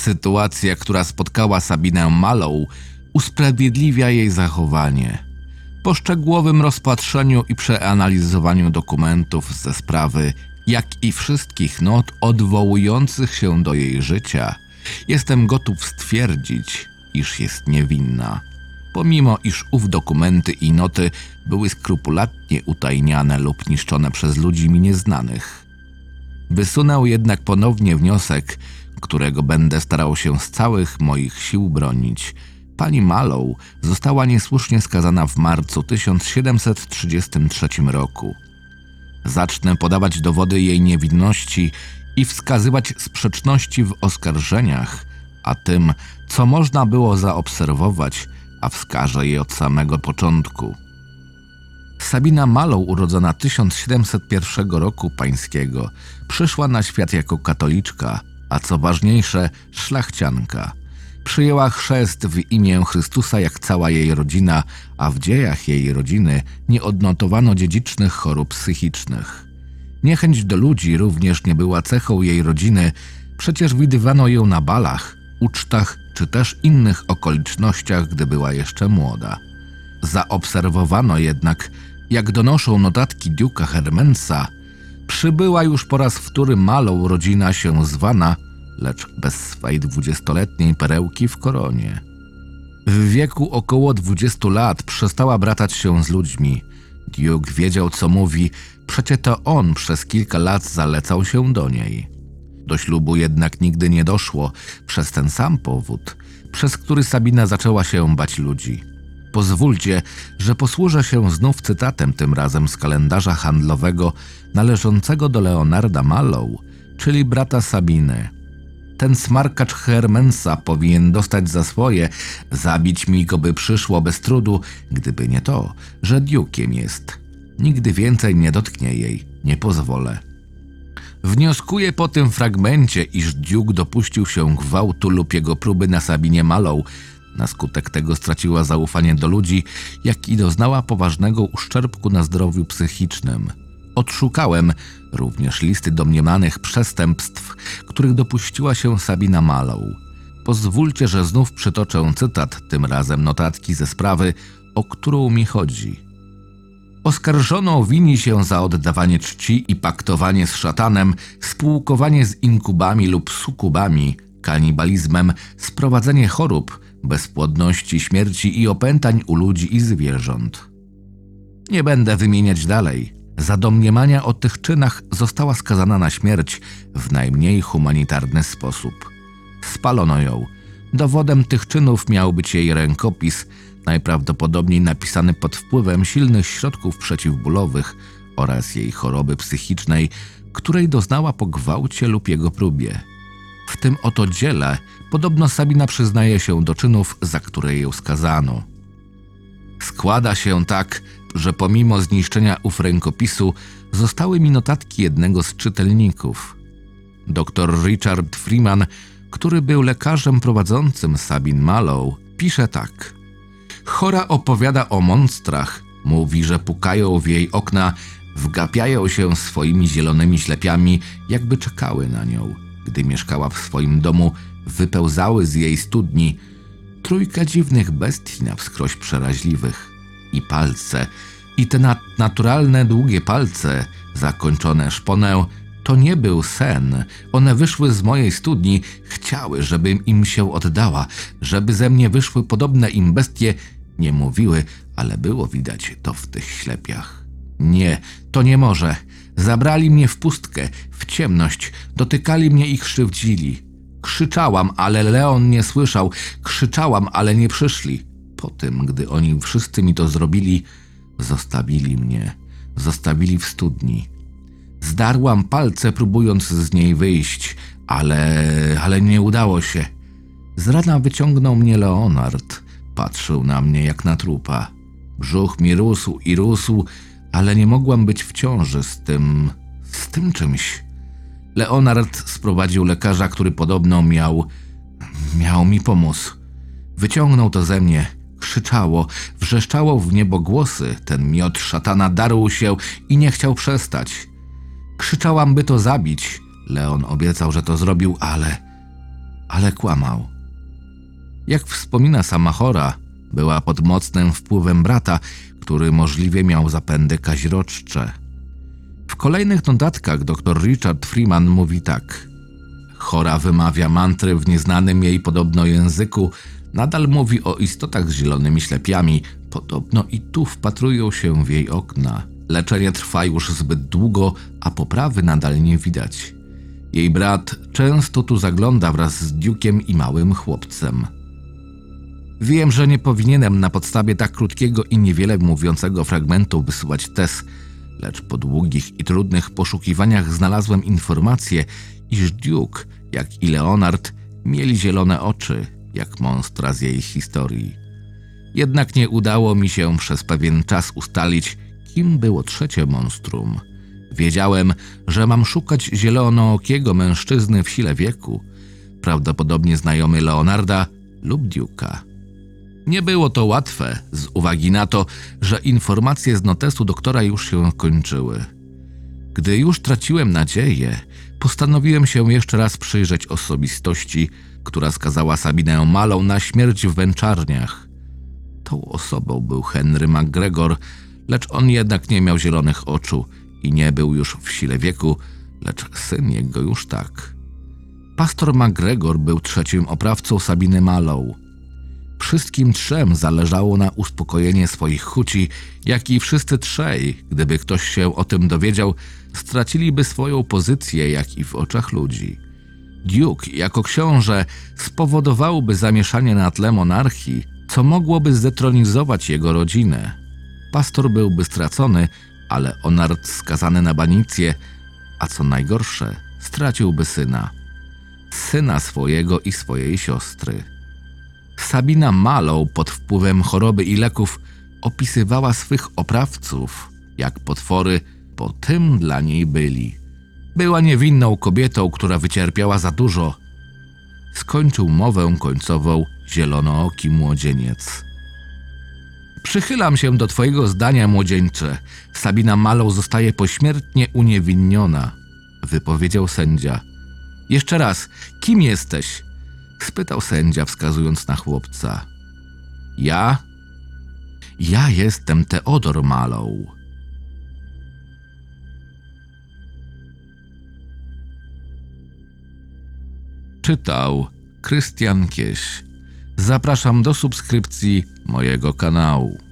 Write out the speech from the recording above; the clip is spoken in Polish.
Sytuacja, która spotkała Sabinę Malą, usprawiedliwia jej zachowanie. Po szczegółowym rozpatrzeniu i przeanalizowaniu dokumentów ze sprawy, jak i wszystkich not odwołujących się do jej życia, jestem gotów stwierdzić, iż jest niewinna. Pomimo iż ów dokumenty i noty były skrupulatnie utajniane lub niszczone przez ludzi mi nieznanych. Wysunął jednak ponownie wniosek, którego będę starał się z całych moich sił bronić. Pani Mallow została niesłusznie skazana w marcu 1733 roku. Zacznę podawać dowody jej niewinności i wskazywać sprzeczności w oskarżeniach, a tym, co można było zaobserwować, a wskażę je od samego początku. Sabina Mallow, urodzona 1701 roku pańskiego, przyszła na świat jako katoliczka, a co ważniejsze, szlachcianka. Przyjęła chrzest w imię Chrystusa jak cała jej rodzina, a w dziejach jej rodziny nie odnotowano dziedzicznych chorób psychicznych. Niechęć do ludzi również nie była cechą jej rodziny, przecież widywano ją na balach, ucztach czy też innych okolicznościach, gdy była jeszcze młoda. Zaobserwowano jednak, jak donoszą notatki Duke'a Hermensa, przybyła już po raz wtóry malą rodzina się zwana, lecz bez swej dwudziestoletniej perełki w koronie. W wieku około dwudziestu lat przestała bratać się z ludźmi. Duke wiedział, co mówi, przecie to on przez kilka lat zalecał się do niej. Do ślubu jednak nigdy nie doszło przez ten sam powód, przez który Sabina zaczęła się bać ludzi. Pozwólcie, że posłużę się znów cytatem, tym razem z kalendarza handlowego należącego do Leonarda Mallow, czyli brata Sabiny. Ten smarkacz Hermensa powinien dostać za swoje, zabić mi go by przyszło bez trudu, gdyby nie to, że diukiem jest. Nigdy więcej nie dotknie jej, nie pozwolę. Wnioskuję po tym fragmencie, iż Duke dopuścił się gwałtu lub jego próby na Sabinie Mallow. Na skutek tego straciła zaufanie do ludzi, jak i doznała poważnego uszczerbku na zdrowiu psychicznym. Odszukałem również listy domniemanych przestępstw, których dopuściła się Sabina Mallow. Pozwólcie, że znów przytoczę cytat, tym razem notatki ze sprawy, o którą mi chodzi. Oskarżoną wini się za oddawanie czci i paktowanie z szatanem, spółkowanie z inkubami lub sukubami, kanibalizmem, sprowadzenie chorób, bezpłodności, śmierci i opętań u ludzi i zwierząt. Nie będę wymieniać dalej. Za domniemania o tych czynach została skazana na śmierć w najmniej humanitarny sposób. Spalono ją. Dowodem tych czynów miał być jej rękopis, najprawdopodobniej napisany pod wpływem silnych środków przeciwbólowych oraz jej choroby psychicznej, której doznała po gwałcie lub jego próbie. W tym oto dziele podobno Sabina przyznaje się do czynów, za które ją skazano. Składa się tak, że pomimo zniszczenia ów rękopisu zostały mi notatki jednego z czytelników. Dr Richard Freeman, który był lekarzem prowadzącym Sabin Mallow, pisze tak. Chora opowiada o monstrach, mówi, że pukają w jej okna, wgapiają się swoimi zielonymi ślepiami, jakby czekały na nią. Gdy mieszkała w swoim domu, wypełzały z jej studni trójka dziwnych bestii na wskroś przeraźliwych i palce, i te naturalne, długie palce, zakończone szponę, to nie był sen. One wyszły z mojej studni, chciały, żebym im się oddała, żeby ze mnie wyszły podobne im bestie. Nie mówiły, ale było widać to w tych ślepiach. Nie, to nie może. Zabrali mnie w pustkę, w ciemność, dotykali mnie i krzywdzili. Krzyczałam, ale Leon nie słyszał. Krzyczałam, ale nie przyszli. Po tym, gdy oni wszyscy mi to zrobili, zostawili mnie. Zostawili w studni. Zdarłam palce, próbując z niej wyjść, ale, ale nie udało się. Z rana wyciągnął mnie Leonard. Patrzył na mnie jak na trupa. Brzuch mi rósł i rósł, ale nie mogłam być w ciąży z tym, z tym czymś. Leonard sprowadził lekarza, który podobno miał, miał mi pomóc. Wyciągnął to ze mnie. Krzyczało, wrzeszczało w niebo głosy. Ten miot szatana darł się i nie chciał przestać. Krzyczałam, by to zabić. Leon obiecał, że to zrobił, ale. ale kłamał. Jak wspomina sama Chora, była pod mocnym wpływem brata, który możliwie miał zapędy kaziroczcze. W kolejnych notatkach dr Richard Freeman mówi tak. Chora wymawia mantry w nieznanym jej podobno języku, nadal mówi o istotach z zielonymi ślepiami, podobno i tu wpatrują się w jej okna. Leczenie trwa już zbyt długo, a poprawy nadal nie widać. Jej brat często tu zagląda wraz z Duke'iem i małym chłopcem. Wiem, że nie powinienem na podstawie tak krótkiego i niewiele mówiącego fragmentu wysyłać tez, lecz po długich i trudnych poszukiwaniach znalazłem informację, iż Duke, jak i Leonard, mieli zielone oczy, jak monstra z jej historii. Jednak nie udało mi się przez pewien czas ustalić, kim było trzecie monstrum. Wiedziałem, że mam szukać zielonookiego mężczyzny w sile wieku, prawdopodobnie znajomy Leonarda lub Duke'a. Nie było to łatwe, z uwagi na to, że informacje z notesu doktora już się kończyły. Gdy już traciłem nadzieję, postanowiłem się jeszcze raz przyjrzeć osobistości, która skazała Sabinę Malą na śmierć w węczarniach. Tą osobą był Henry McGregor, lecz on jednak nie miał zielonych oczu i nie był już w sile wieku, lecz syn jego już tak. Pastor McGregor był trzecim oprawcą Sabiny Malą. Wszystkim trzem zależało na uspokojenie swoich chuci, jak i wszyscy trzej, gdyby ktoś się o tym dowiedział, straciliby swoją pozycję, jak i w oczach ludzi. Duke, jako książę, spowodowałby zamieszanie na tle monarchii, co mogłoby zdetronizować jego rodzinę. Pastor byłby stracony, ale Onard skazany na banicję, a co najgorsze, straciłby syna. Syna swojego i swojej siostry. Sabina Malą pod wpływem choroby i leków opisywała swych oprawców jak potwory, bo tym dla niej byli. Była niewinną kobietą, która wycierpiała za dużo. Skończył mowę końcową zielonooki młodzieniec. Przychylam się do twojego zdania, młodzieńcze. Sabina Malą zostaje pośmiertnie uniewinniona, wypowiedział sędzia. Jeszcze raz, kim jesteś? Spytał sędzia, wskazując na chłopca. Ja? Ja jestem Teodor Malą. Czytał Krystian Kieś. Zapraszam do subskrypcji mojego kanału.